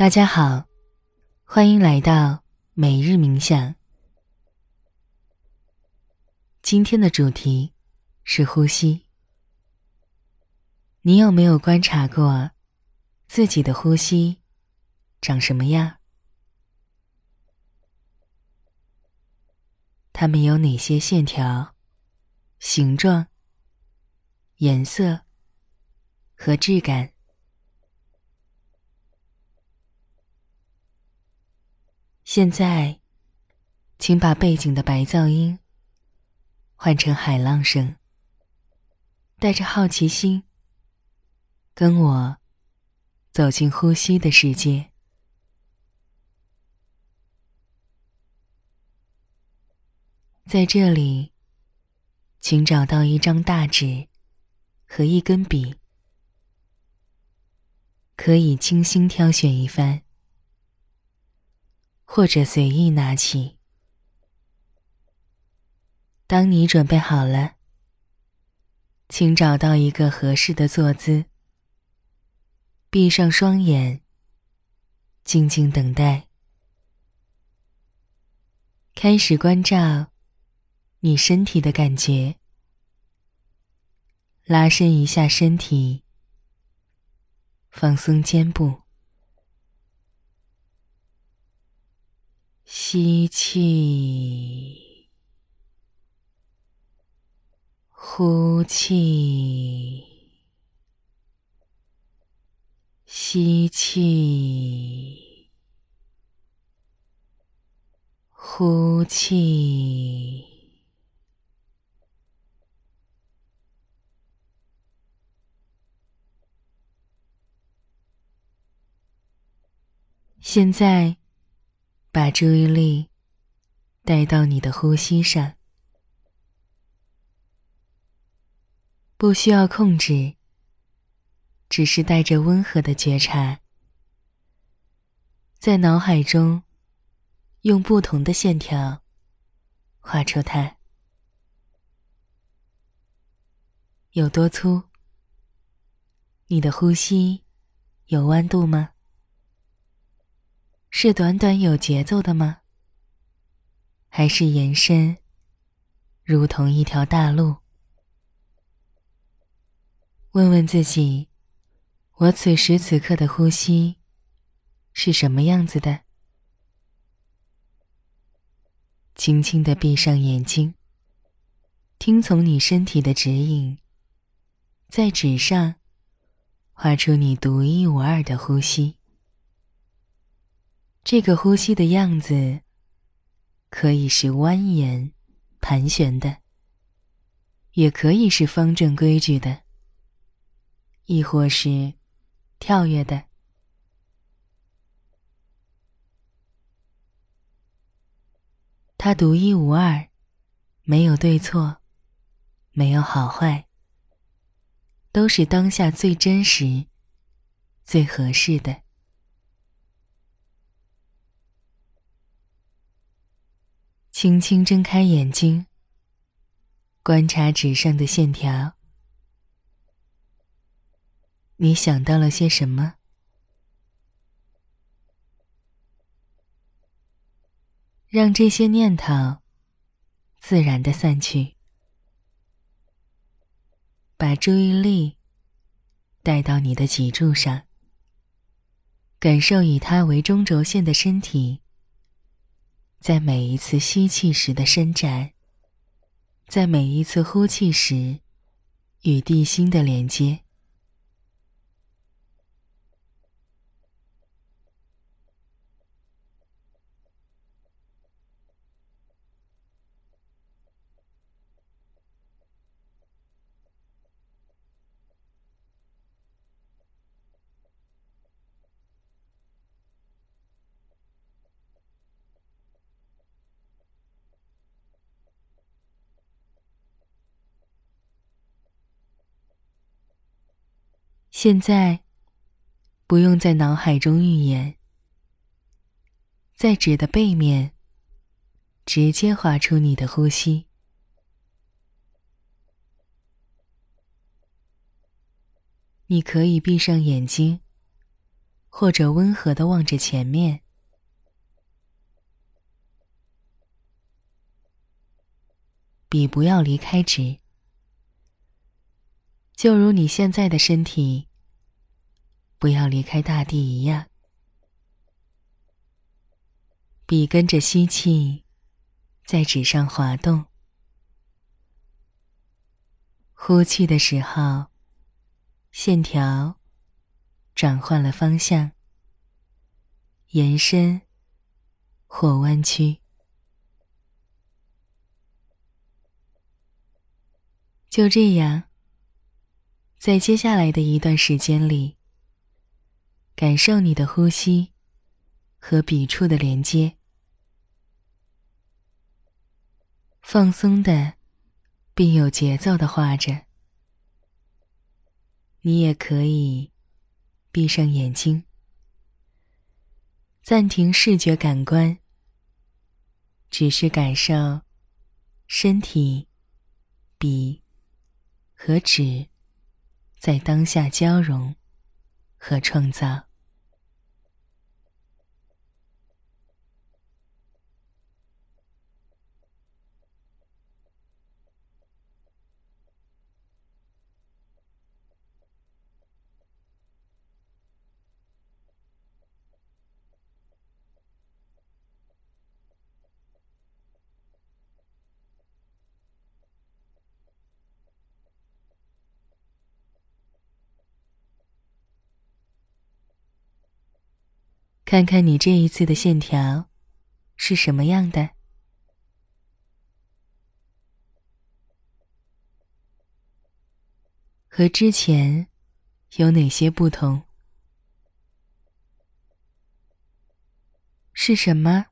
大家好，欢迎来到每日冥想。今天的主题是呼吸。你有没有观察过自己的呼吸长什么样？它们有哪些线条、形状、颜色和质感？现在，请把背景的白噪音换成海浪声，带着好奇心，跟我走进呼吸的世界。在这里，请找到一张大纸和一根笔，可以精心挑选一番。或者随意拿起。当你准备好了，请找到一个合适的坐姿，闭上双眼，静静等待。开始关照你身体的感觉，拉伸一下身体，放松肩部。吸气，呼气，吸气，呼气。现在。把注意力带到你的呼吸上，不需要控制，只是带着温和的觉察，在脑海中用不同的线条画出它。有多粗？你的呼吸有弯度吗？是短短有节奏的吗？还是延伸，如同一条大路？问问自己，我此时此刻的呼吸是什么样子的？轻轻的闭上眼睛，听从你身体的指引，在纸上画出你独一无二的呼吸。这个呼吸的样子，可以是蜿蜒、盘旋的，也可以是方正规矩的，亦或是跳跃的。它独一无二，没有对错，没有好坏，都是当下最真实、最合适的。轻轻睁开眼睛，观察纸上的线条。你想到了些什么？让这些念头自然的散去，把注意力带到你的脊柱上，感受以它为中轴线的身体。在每一次吸气时的伸展，在每一次呼气时与地心的连接。现在，不用在脑海中预演，在纸的背面直接画出你的呼吸。你可以闭上眼睛，或者温和的望着前面。笔不要离开纸，就如你现在的身体不要离开大地一样。笔跟着吸气，在纸上滑动；呼气的时候，线条转换了方向，延伸或弯曲。就这样，在接下来的一段时间里，感受你的呼吸和笔触的连接，放松的，并有节奏的画着。你也可以闭上眼睛，暂停视觉感官，只是感受身体、笔。和纸，在当下交融和创造。看看你这一次的线条是什么样的？和之前有哪些不同？是什么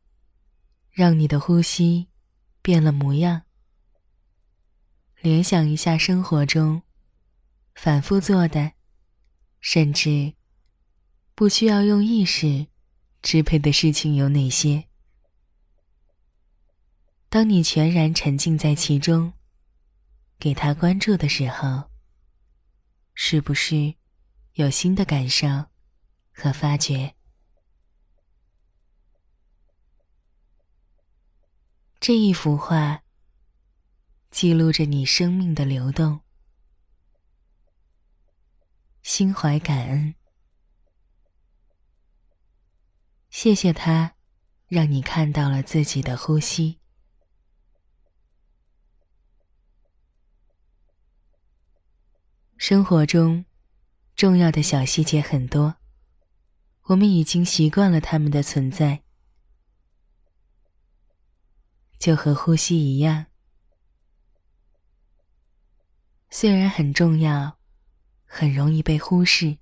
让你的呼吸变了模样？联想一下生活中反复做的，甚至不需要用意识。支配的事情有哪些？当你全然沉浸在其中，给他关注的时候，是不是有新的感受和发掘？这一幅画记录着你生命的流动，心怀感恩。谢谢他，让你看到了自己的呼吸。生活中重要的小细节很多，我们已经习惯了他们的存在，就和呼吸一样，虽然很重要，很容易被忽视。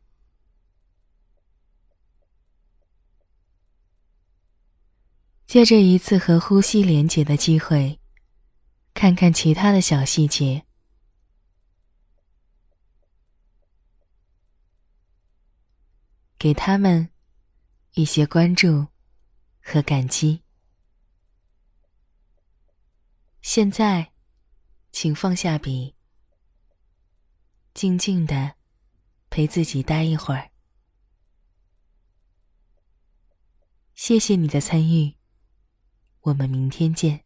借这一次和呼吸连结的机会，看看其他的小细节，给他们一些关注和感激。现在，请放下笔，静静的陪自己待一会儿。谢谢你的参与。我们明天见。